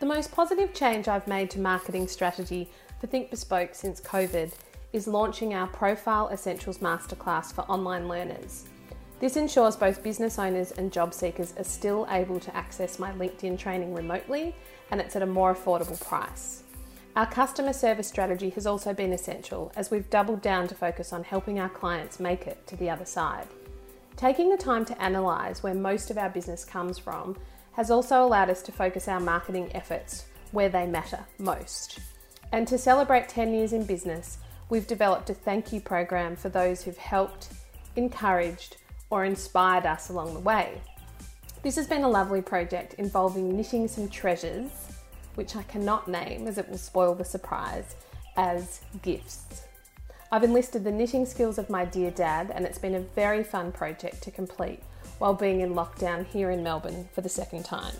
The most positive change I've made to marketing strategy for Think Bespoke since COVID is launching our Profile Essentials Masterclass for online learners. This ensures both business owners and job seekers are still able to access my LinkedIn training remotely and it's at a more affordable price. Our customer service strategy has also been essential as we've doubled down to focus on helping our clients make it to the other side. Taking the time to analyse where most of our business comes from has also allowed us to focus our marketing efforts where they matter most. And to celebrate 10 years in business, we've developed a thank you program for those who've helped, encouraged, or inspired us along the way. This has been a lovely project involving knitting some treasures, which I cannot name as it will spoil the surprise, as gifts. I've enlisted the knitting skills of my dear dad, and it's been a very fun project to complete while being in lockdown here in Melbourne for the second time.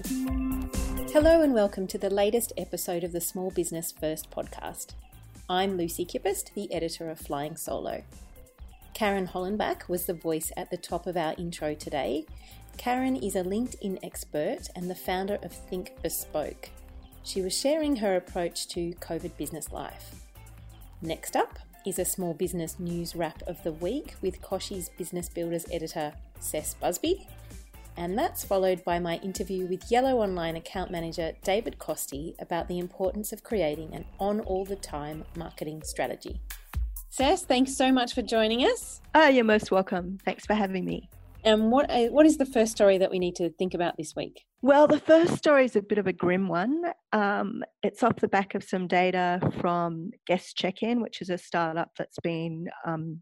Hello, and welcome to the latest episode of the Small Business First podcast. I'm Lucy Kippist, the editor of Flying Solo. Karen Hollenbach was the voice at the top of our intro today. Karen is a LinkedIn expert and the founder of Think Bespoke. She was sharing her approach to COVID business life. Next up is a small business news wrap of the week with Kochie's Business Builders editor, Cess Busby. And that's followed by my interview with Yellow Online account manager David Costi about the importance of creating an on all the time marketing strategy. Cess, thanks so much for joining us. Oh, you're most welcome. Thanks for having me. And what uh, what is the first story that we need to think about this week? Well, the first story is a bit of a grim one. Um, it's off the back of some data from Guest Check In, which is a startup that's been um,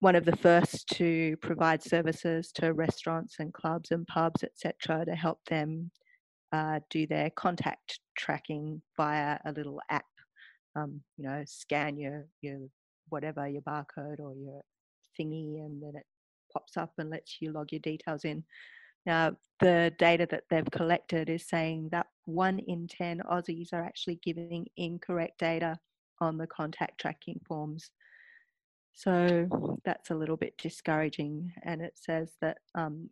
one of the first to provide services to restaurants and clubs and pubs, etc., to help them uh, do their contact tracking via a little app. Um, you know, scan your your whatever your barcode or your thingy, and then it pops up and lets you log your details in. Now, the data that they've collected is saying that one in 10 Aussies are actually giving incorrect data on the contact tracking forms. So that's a little bit discouraging. And it says that um,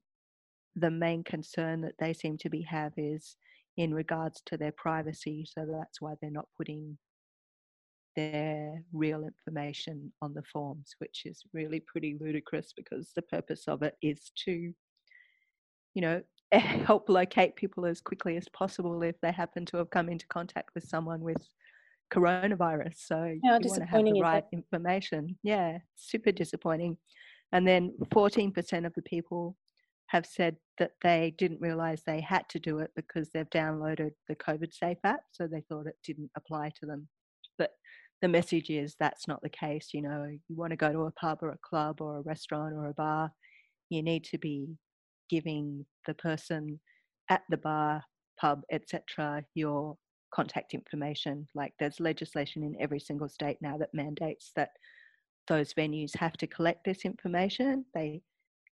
the main concern that they seem to be have is in regards to their privacy. So that's why they're not putting their real information on the forms, which is really pretty ludicrous because the purpose of it is to, you know, help locate people as quickly as possible if they happen to have come into contact with someone with coronavirus. So How you want to have the right information. Yeah, super disappointing. And then 14% of the people have said that they didn't realize they had to do it because they've downloaded the COVID Safe app, so they thought it didn't apply to them. But the message is that's not the case. You know, you want to go to a pub or a club or a restaurant or a bar, you need to be giving the person at the bar, pub, etc., your contact information. Like there's legislation in every single state now that mandates that those venues have to collect this information. They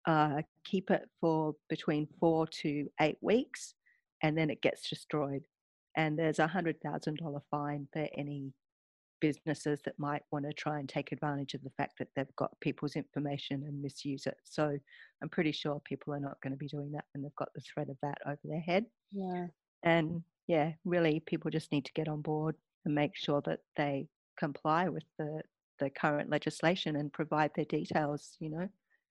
uh, keep it for between four to eight weeks, and then it gets destroyed. And there's a hundred thousand dollar fine for any businesses that might want to try and take advantage of the fact that they've got people's information and misuse it. So I'm pretty sure people are not going to be doing that when they've got the threat of that over their head. Yeah. And yeah, really, people just need to get on board and make sure that they comply with the, the current legislation and provide their details, you know.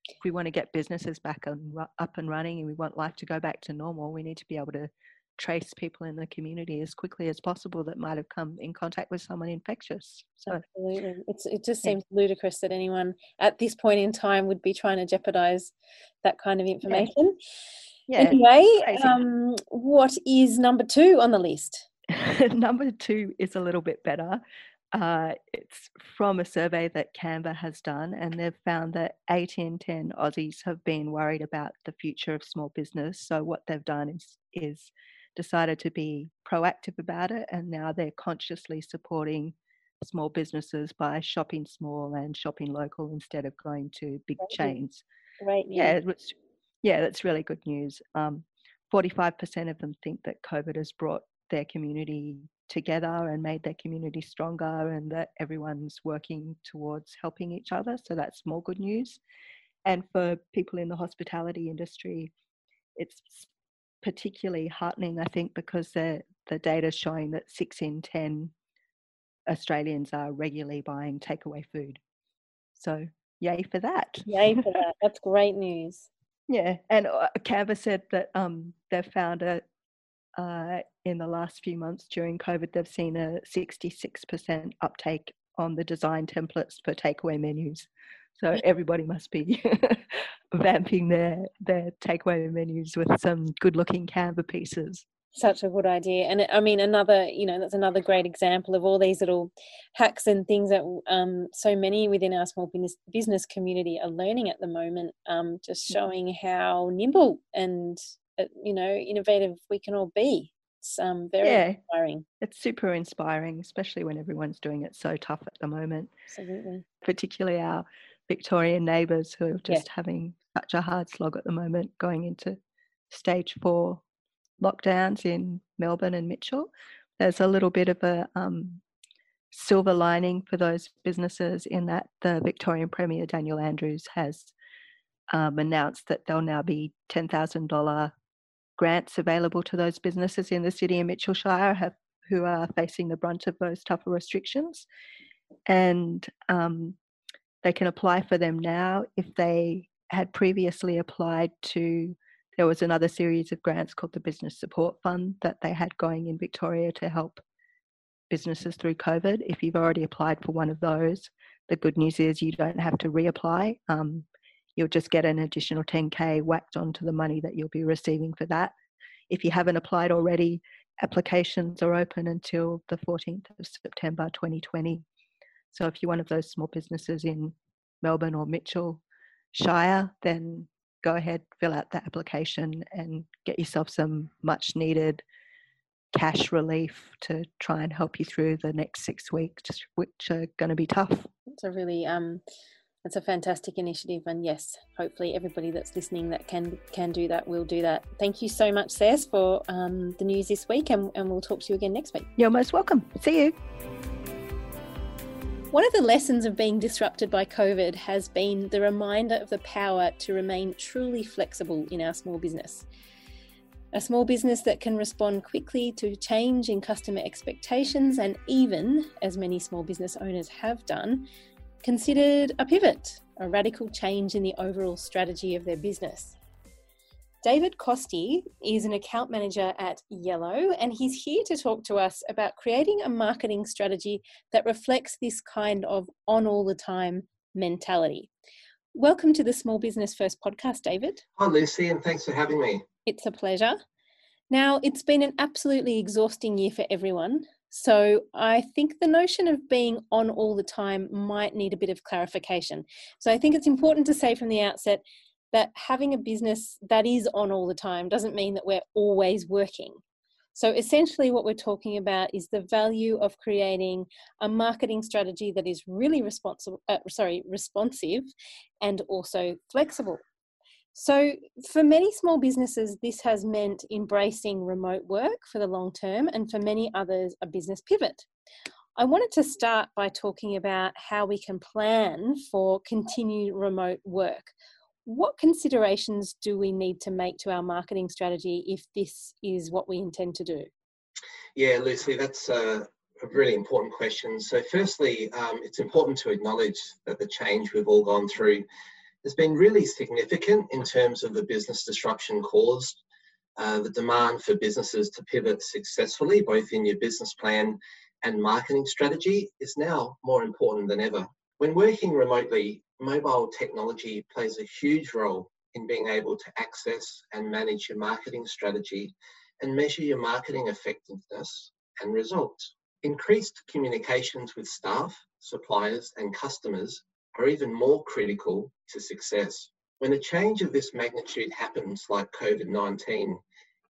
If we want to get businesses back and up and running and we want life to go back to normal, we need to be able to trace people in the community as quickly as possible that might have come in contact with someone infectious. So Absolutely. It's, it just seems yeah. ludicrous that anyone at this point in time would be trying to jeopardize that kind of information. Yeah. Yeah anyway, um, what is number two on the list? number two is a little bit better. Uh, it's from a survey that Canva has done, and they've found that 8 in 10 Aussies have been worried about the future of small business. So, what they've done is, is decided to be proactive about it, and now they're consciously supporting small businesses by shopping small and shopping local instead of going to big chains. Right. Yeah, it's, yeah, that's really good news. Um, 45% of them think that COVID has brought their community together and made their community stronger, and that everyone's working towards helping each other. So that's more good news. And for people in the hospitality industry, it's particularly heartening, I think, because the the data is showing that six in ten Australians are regularly buying takeaway food. So yay for that! Yay for that! That's great news. Yeah, and uh, Canva said that um, they've found a uh, in the last few months during COVID, they've seen a 66% uptake on the design templates for takeaway menus. So everybody must be vamping their their takeaway menus with some good-looking Canva pieces. Such a good idea, and I mean another, you know, that's another great example of all these little hacks and things that um, so many within our small business business community are learning at the moment. Um, just showing how nimble and uh, you know innovative we can all be. It's um, very Yeah. inspiring. It's super inspiring, especially when everyone's doing it so tough at the moment, Absolutely. particularly our Victorian neighbours who are Yeah. just having such a hard slog at the moment going into stage four lockdowns in Melbourne and Mitchell. There's a little bit of a um, silver lining for those businesses in that the Victorian Premier Daniel Andrews has um, announced that there'll now be $10,000 grants available to those businesses in the city of Mitchell Shire have, who are facing the brunt of those tougher restrictions. And um, they can apply for them now if they had previously applied to there was another series of grants called the business support fund that they had going in victoria to help businesses through covid. If you've already applied for one of those the good news is you don't have to reapply. Um, you'll just get an additional 10k whacked onto the money that you'll be receiving for that. If you haven't applied already applications are open until the 14th of september 2020 so if you're one of those small businesses in melbourne or mitchell shire then go ahead fill out the application and get yourself some much needed cash relief to try and help you through the next six weeks which are going to be tough It's a really um, it's a fantastic initiative, and yes, hopefully everybody that's listening that can can do that will do that. Thank you so much, Cess, for um, the news this week, and, and we'll talk to you again next week. you're most welcome see you One of the lessons of being disrupted by COVID has been the reminder of the power to remain truly flexible in our small business. A small business that can respond quickly to change in customer expectations and even, as many small business owners have done, considered a pivot, a radical change in the overall strategy of their business. David Costi is an account manager at Yellow, and he's here to talk to us about creating a marketing strategy that reflects this kind of on all the time mentality. Welcome to the Small Business First podcast, David. Hi, Lucy, and thanks for having me. It's a pleasure. Now, it's been an absolutely exhausting year for everyone. So, I think the notion of being on all the time might need a bit of clarification. So, I think it's important to say from the outset that having a business that is on all the time doesn't mean that we're always working. So, essentially, what we're talking about is the value of creating a marketing strategy that is really responsible, uh, sorry, responsive and also flexible. So, for many small businesses, this has meant embracing remote work for the long term, and for many others, a business pivot. I wanted to start by talking about how we can plan for continued remote work. What considerations do we need to make to our marketing strategy if this is what we intend to do? Yeah, Lucy, that's a, a really important question. So, firstly, um, it's important to acknowledge that the change we've all gone through has been really significant in terms of the business disruption caused. Uh, the demand for businesses to pivot successfully, both in your business plan and marketing strategy, is now more important than ever. When working remotely, mobile technology plays a huge role in being able to access and manage your marketing strategy and measure your marketing effectiveness and results. Increased communications with staff, suppliers, and customers are even more critical to success. When a change of this magnitude happens, like COVID 19,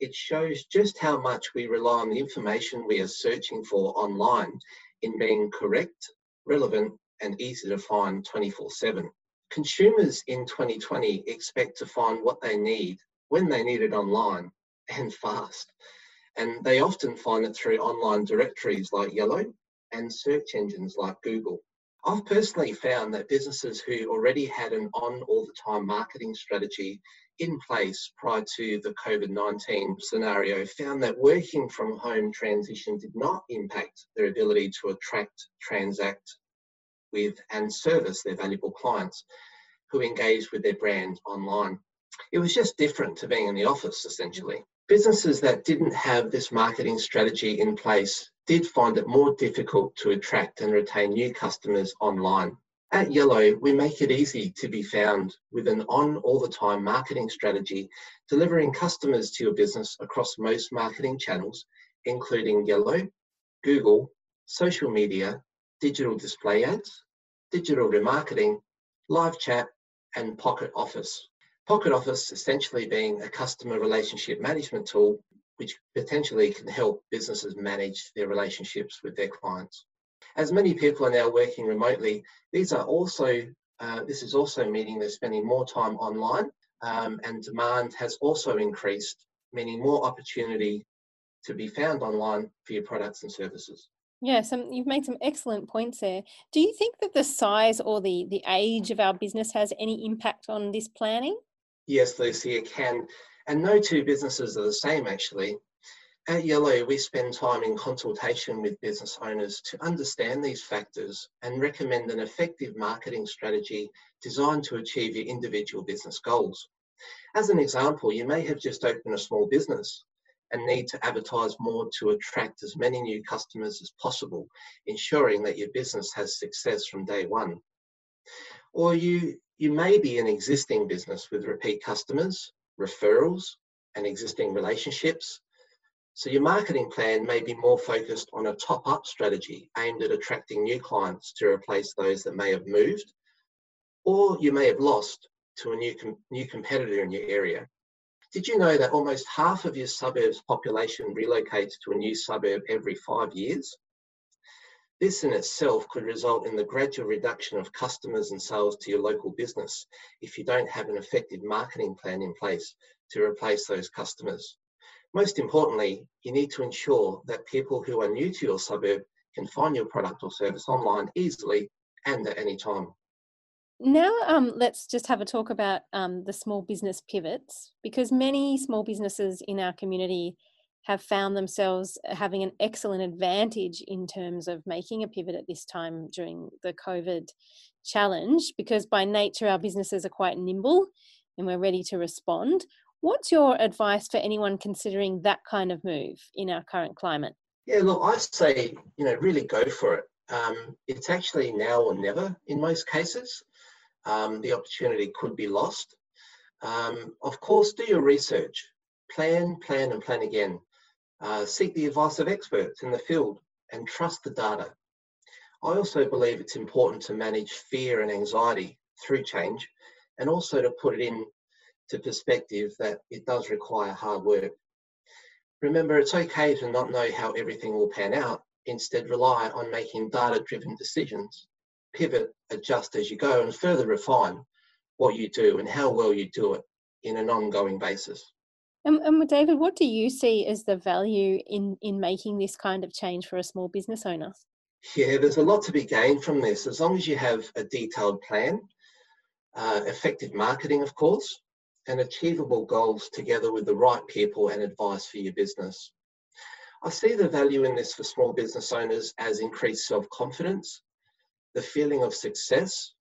it shows just how much we rely on the information we are searching for online in being correct, relevant, and easy to find 24 7. Consumers in 2020 expect to find what they need when they need it online and fast. And they often find it through online directories like Yellow and search engines like Google. I've personally found that businesses who already had an on all the time marketing strategy in place prior to the COVID 19 scenario found that working from home transition did not impact their ability to attract, transact with, and service their valuable clients who engage with their brand online. It was just different to being in the office, essentially. Businesses that didn't have this marketing strategy in place did find it more difficult to attract and retain new customers online. At Yellow, we make it easy to be found with an on all the time marketing strategy, delivering customers to your business across most marketing channels, including Yellow, Google, social media, digital display ads, digital remarketing, live chat, and Pocket Office. Pocket Office essentially being a customer relationship management tool which potentially can help businesses manage their relationships with their clients. As many people are now working remotely, these are also uh, this is also meaning they're spending more time online um, and demand has also increased, meaning more opportunity to be found online for your products and services. Yes, um, you've made some excellent points there. Do you think that the size or the, the age of our business has any impact on this planning? Yes, Lucy, it can. And no two businesses are the same, actually. At Yellow, we spend time in consultation with business owners to understand these factors and recommend an effective marketing strategy designed to achieve your individual business goals. As an example, you may have just opened a small business and mm-hmm. need to advertise more to attract as many new customers as possible, ensuring that your business has success from day one. Or you, you may be an existing business with repeat customers, referrals, and existing relationships. So your marketing plan may be more focused on a top up strategy aimed at attracting new clients to replace those that may have moved, or you may have lost to a new, com- new competitor in your area. Did you know that almost half of your suburb's population relocates to a new suburb every five years? This in itself could result in the gradual reduction of customers and sales to your local business if you don't have an effective marketing plan in place to replace those customers. Most importantly, you need to ensure that people who are new to your suburb can find your product or service online easily and at any time. Now, um, let's just have a talk about um, the small business pivots because many small businesses in our community have found themselves having an excellent advantage in terms of making a pivot at this time during the COVID challenge because by nature our businesses are quite nimble and we're ready to respond. What's your advice for anyone considering that kind of move in our current climate? Yeah, look, I say, you know, really go for it. Um, it's actually now or never in most cases um, the opportunity could be lost. Um, of course, do your research. Plan, plan, and plan again. Uh, seek the advice of experts in the field and trust the data. I also believe it's important to manage fear and anxiety through change and also to put it in to perspective that it does require hard work. Remember, it's okay to not know how everything will pan out. Instead, rely on making data driven decisions pivot, adjust as you go, and further refine what you do and how well you do it in an ongoing basis. And, and David, what do you see as the value in in making this kind of change for a small business owner? Yeah, there's a lot to be gained from this as long as you have a detailed plan, uh, effective marketing, of course, and achievable goals together with the right people and advice for your business. I see the value in this for small business owners as increased self confidence, the feeling of success,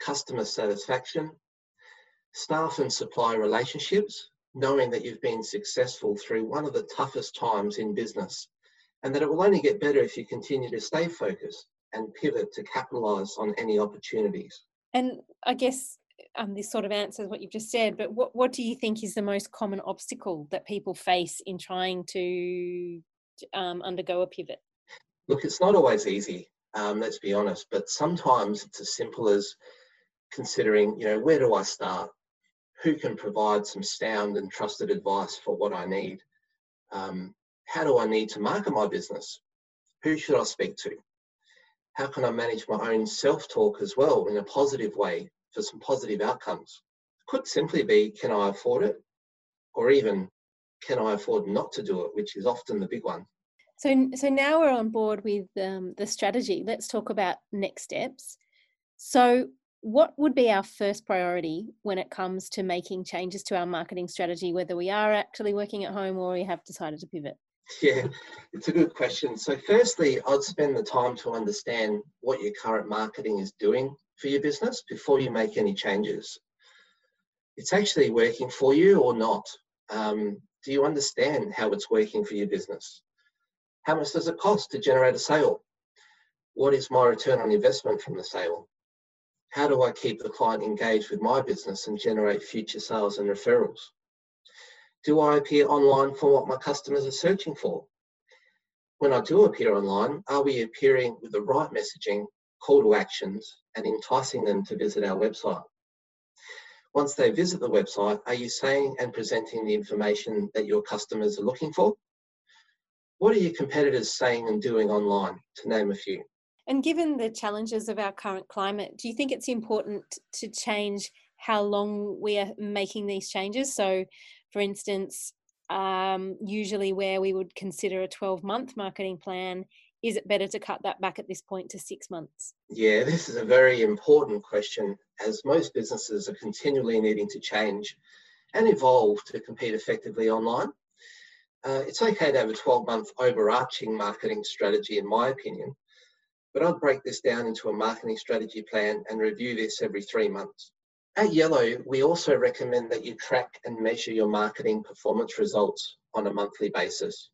customer satisfaction, staff and supplier relationships, knowing that you've been successful through one of the toughest times in business, and that it will only get better if you continue to stay focused and pivot to capitalize on any opportunities. And I guess um, this sort of answers what you've just said, but what, what do you think is the most common obstacle that people face in trying to um, undergo a pivot? Look, it's not always easy um, let's be honest. But sometimes it's as simple as considering, you know, where do I start? who can provide some sound and trusted advice for what I need? Um, how do I need to market my business? Who should I speak to? How can I manage my own self talk as well in a positive way for some positive outcomes? Could simply be can I afford it? Or even can I afford not to do it, which is often the big one. So, so now we're on board with um, the strategy. Let's talk about next steps. So, what would be our first priority when it comes to making changes to our marketing strategy, whether we are actually working at home or we have decided to pivot? Yeah, it's a good question. So, firstly, I'd spend the time to understand what your current marketing is doing for your business before you make any changes. It's actually working for you or not. Um, do you understand how it's working for your business? How much does it cost to generate a sale? What is my return on investment from the sale? How do I keep the client engaged with my business and generate future sales and referrals? Do I appear online for what my customers are searching for? When I do appear online, are we appearing with the right messaging, call to actions, and enticing them to visit our website? Once they visit the website, are you saying and presenting the information that your customers are looking for? What are your competitors saying and doing online, to name a few? And given the challenges of our current climate, do you think it's important to change how long we are making these changes? So, for instance, um, usually where we would consider a 12 month marketing plan, is it better to cut that back at this point to six months? Yeah, this is a very important question as most businesses are continually needing to change and evolve to compete effectively online. Uh, it's okay to have a 12 month overarching marketing strategy, in my opinion, but I'd break this down into a marketing strategy plan and review this every three months. At Yellow, we also recommend that you track and measure your marketing performance results on a monthly basis.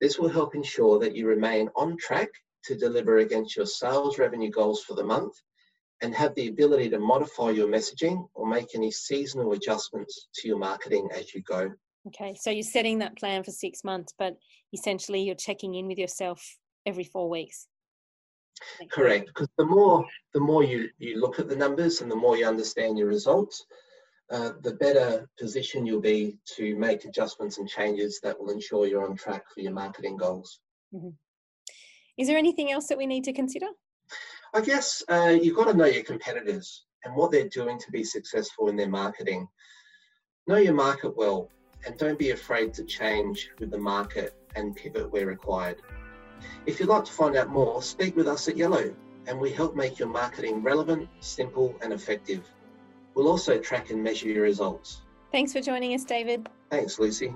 This will help ensure that you remain on track to deliver against your sales revenue goals for the month and have the ability to modify your messaging or make any seasonal adjustments to your marketing as you go. Okay, so you're setting that plan for six months, but essentially you're checking in with yourself every four weeks. Correct, because the more the more you you look at the numbers and the more you understand your results, uh, the better position you'll be to make adjustments and changes that will ensure you're on track for your marketing goals. Mm-hmm. Is there anything else that we need to consider? I guess uh, you've got to know your competitors and what they're doing to be successful in their marketing. Know your market well and don't be afraid to change with the market and pivot where required. If you'd like to find out more, speak with us at Yellow and we help make your marketing relevant, simple, and effective. We'll also track and measure your results. Thanks for joining us, David. Thanks, Lucy.